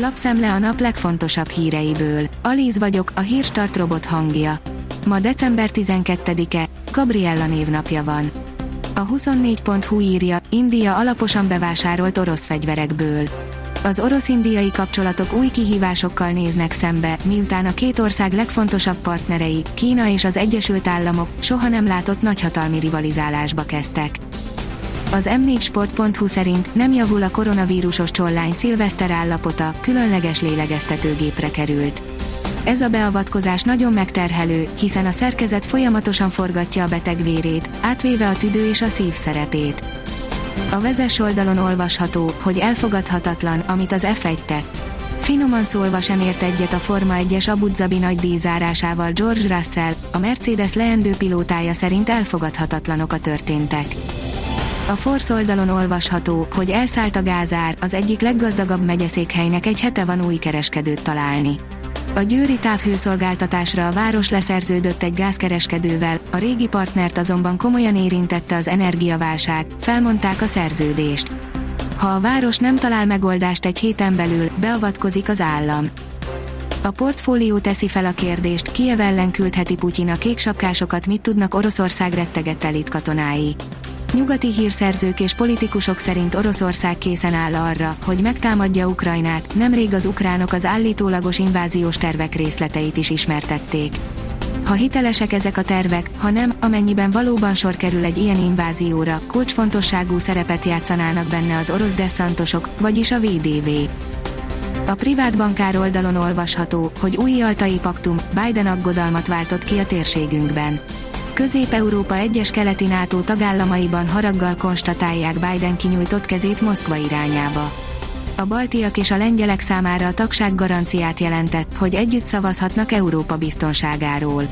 Lapszemle a nap legfontosabb híreiből. Alíz vagyok, a hírstart robot hangja. Ma december 12-e, Gabriella névnapja van. A 24.hu írja, India alaposan bevásárolt orosz fegyverekből. Az orosz-indiai kapcsolatok új kihívásokkal néznek szembe, miután a két ország legfontosabb partnerei, Kína és az Egyesült Államok, soha nem látott nagyhatalmi rivalizálásba kezdtek. Az m4sport.hu szerint nem javul a koronavírusos csollány szilveszter állapota, különleges lélegeztetőgépre került. Ez a beavatkozás nagyon megterhelő, hiszen a szerkezet folyamatosan forgatja a beteg vérét, átvéve a tüdő és a szív szerepét. A vezes oldalon olvasható, hogy elfogadhatatlan, amit az F1 tett. Finoman szólva sem ért egyet a Forma 1-es Abu Dhabi nagy díjzárásával George Russell, a Mercedes leendő pilótája szerint elfogadhatatlanok a történtek. A Force oldalon olvasható, hogy elszállt a gázár, az egyik leggazdagabb megyeszékhelynek egy hete van új kereskedőt találni. A győri távhőszolgáltatásra a város leszerződött egy gázkereskedővel, a régi partnert azonban komolyan érintette az energiaválság, felmondták a szerződést. Ha a város nem talál megoldást egy héten belül, beavatkozik az állam. A portfólió teszi fel a kérdést, Kiev ellen küldheti Putyin a kéksapkásokat mit tudnak Oroszország rettegett elit katonái. Nyugati hírszerzők és politikusok szerint Oroszország készen áll arra, hogy megtámadja Ukrajnát, nemrég az ukránok az állítólagos inváziós tervek részleteit is ismertették. Ha hitelesek ezek a tervek, ha nem, amennyiben valóban sor kerül egy ilyen invázióra, kulcsfontosságú szerepet játszanának benne az orosz desszantosok, vagyis a VDV. A privát bankár oldalon olvasható, hogy új altai paktum Biden aggodalmat váltott ki a térségünkben. Közép-Európa egyes keleti NATO tagállamaiban haraggal konstatálják Biden kinyújtott kezét Moszkva irányába. A baltiak és a lengyelek számára a tagság garanciát jelentett, hogy együtt szavazhatnak Európa biztonságáról.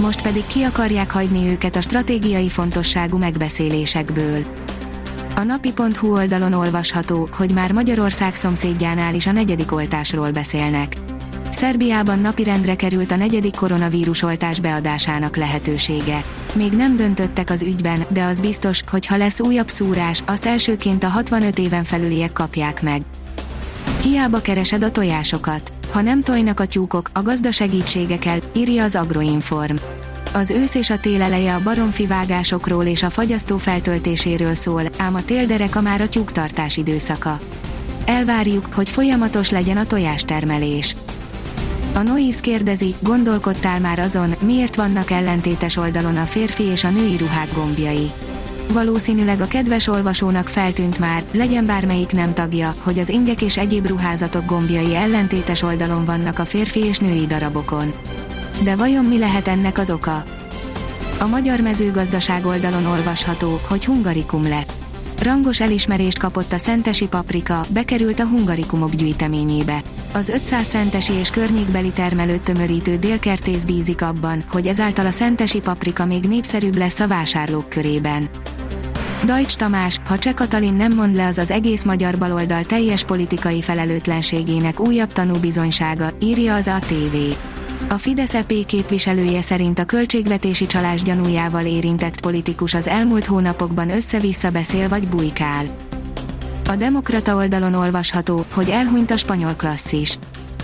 Most pedig ki akarják hagyni őket a stratégiai fontosságú megbeszélésekből. A napi.hu oldalon olvasható, hogy már Magyarország szomszédjánál is a negyedik oltásról beszélnek. Szerbiában napirendre került a negyedik koronavírus oltás beadásának lehetősége. Még nem döntöttek az ügyben, de az biztos, hogy ha lesz újabb szúrás, azt elsőként a 65 éven felüliek kapják meg. Hiába keresed a tojásokat. Ha nem tojnak a tyúkok, a gazda segítsége kell, írja az Agroinform. Az ősz és a tél eleje a baromfi vágásokról és a fagyasztó feltöltéséről szól, ám a télderek a már a tyúktartás időszaka. Elvárjuk, hogy folyamatos legyen a tojástermelés. A Noise kérdezi, gondolkodtál már azon, miért vannak ellentétes oldalon a férfi és a női ruhák gombjai. Valószínűleg a kedves olvasónak feltűnt már, legyen bármelyik nem tagja, hogy az ingek és egyéb ruházatok gombjai ellentétes oldalon vannak a férfi és női darabokon. De vajon mi lehet ennek az oka? A magyar mezőgazdaság oldalon olvasható, hogy hungarikum lett. Rangos elismerést kapott a szentesi paprika, bekerült a hungarikumok gyűjteményébe. Az 500 szentesi és környékbeli termelőt tömörítő délkertész bízik abban, hogy ezáltal a szentesi paprika még népszerűbb lesz a vásárlók körében. Dajcs Tamás, ha Cseh Katalin nem mond le az az egész magyar baloldal teljes politikai felelőtlenségének újabb tanúbizonysága, írja az ATV. A Fidesz EP képviselője szerint a költségvetési csalás gyanújával érintett politikus az elmúlt hónapokban össze-vissza beszél vagy bujkál. A Demokrata oldalon olvasható, hogy elhunyt a spanyol klasszis.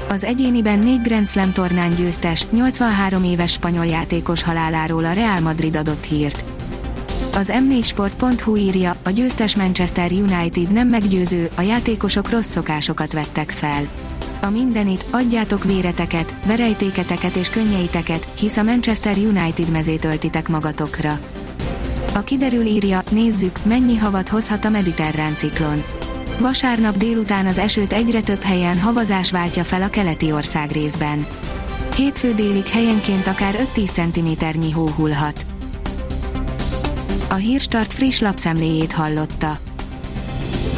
Az egyéniben négy Grand Slam tornán győztes, 83 éves spanyol játékos haláláról a Real Madrid adott hírt. Az m4sport.hu írja, a győztes Manchester United nem meggyőző, a játékosok rossz szokásokat vettek fel. A mindenit, adjátok véreteket, verejtéketeket és könnyeiteket, hisz a Manchester United mezét öltitek magatokra. A kiderül írja, nézzük, mennyi havat hozhat a mediterrán ciklon. Vasárnap délután az esőt egyre több helyen havazás váltja fel a keleti ország részben. Hétfő délig helyenként akár 5-10 cm hó hullhat. A Hírstart friss lapszemléjét hallotta.